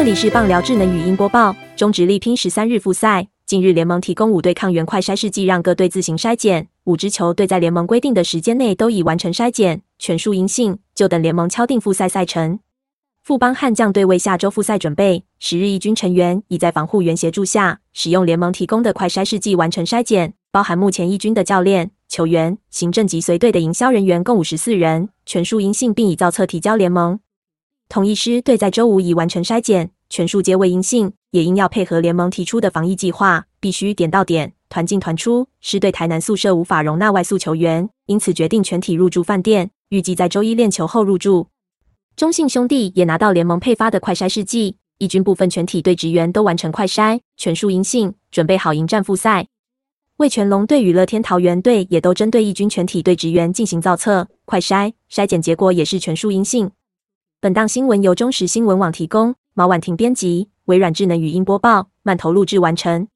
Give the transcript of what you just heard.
这里是棒聊智能语音播报。中职力拼十三日复赛，近日联盟提供五队抗原快筛试剂，让各队自行筛检。五支球队在联盟规定的时间内都已完成筛检，全数阴性，就等联盟敲定复赛赛程。富邦悍将队为下周复赛准备，十日一军成员已在防护员协助下，使用联盟提供的快筛试剂完成筛检，包含目前一军的教练、球员、行政及随队的营销人员共五十四人，全数阴性，并已造册提交联盟。同一师队在周五已完成筛检，全数皆为阴性，也因要配合联盟提出的防疫计划，必须点到点、团进团出。是对台南宿舍无法容纳外宿球员，因此决定全体入住饭店，预计在周一练球后入住。中信兄弟也拿到联盟配发的快筛试剂，一军部分全体队职员都完成快筛，全数阴性，准备好迎战复赛。味全龙队与乐天桃园队也都针对一军全体队职员进行造册快筛，筛检结果也是全数阴性。本档新闻由中时新闻网提供，毛婉婷编辑，微软智能语音播报，慢投录制完成。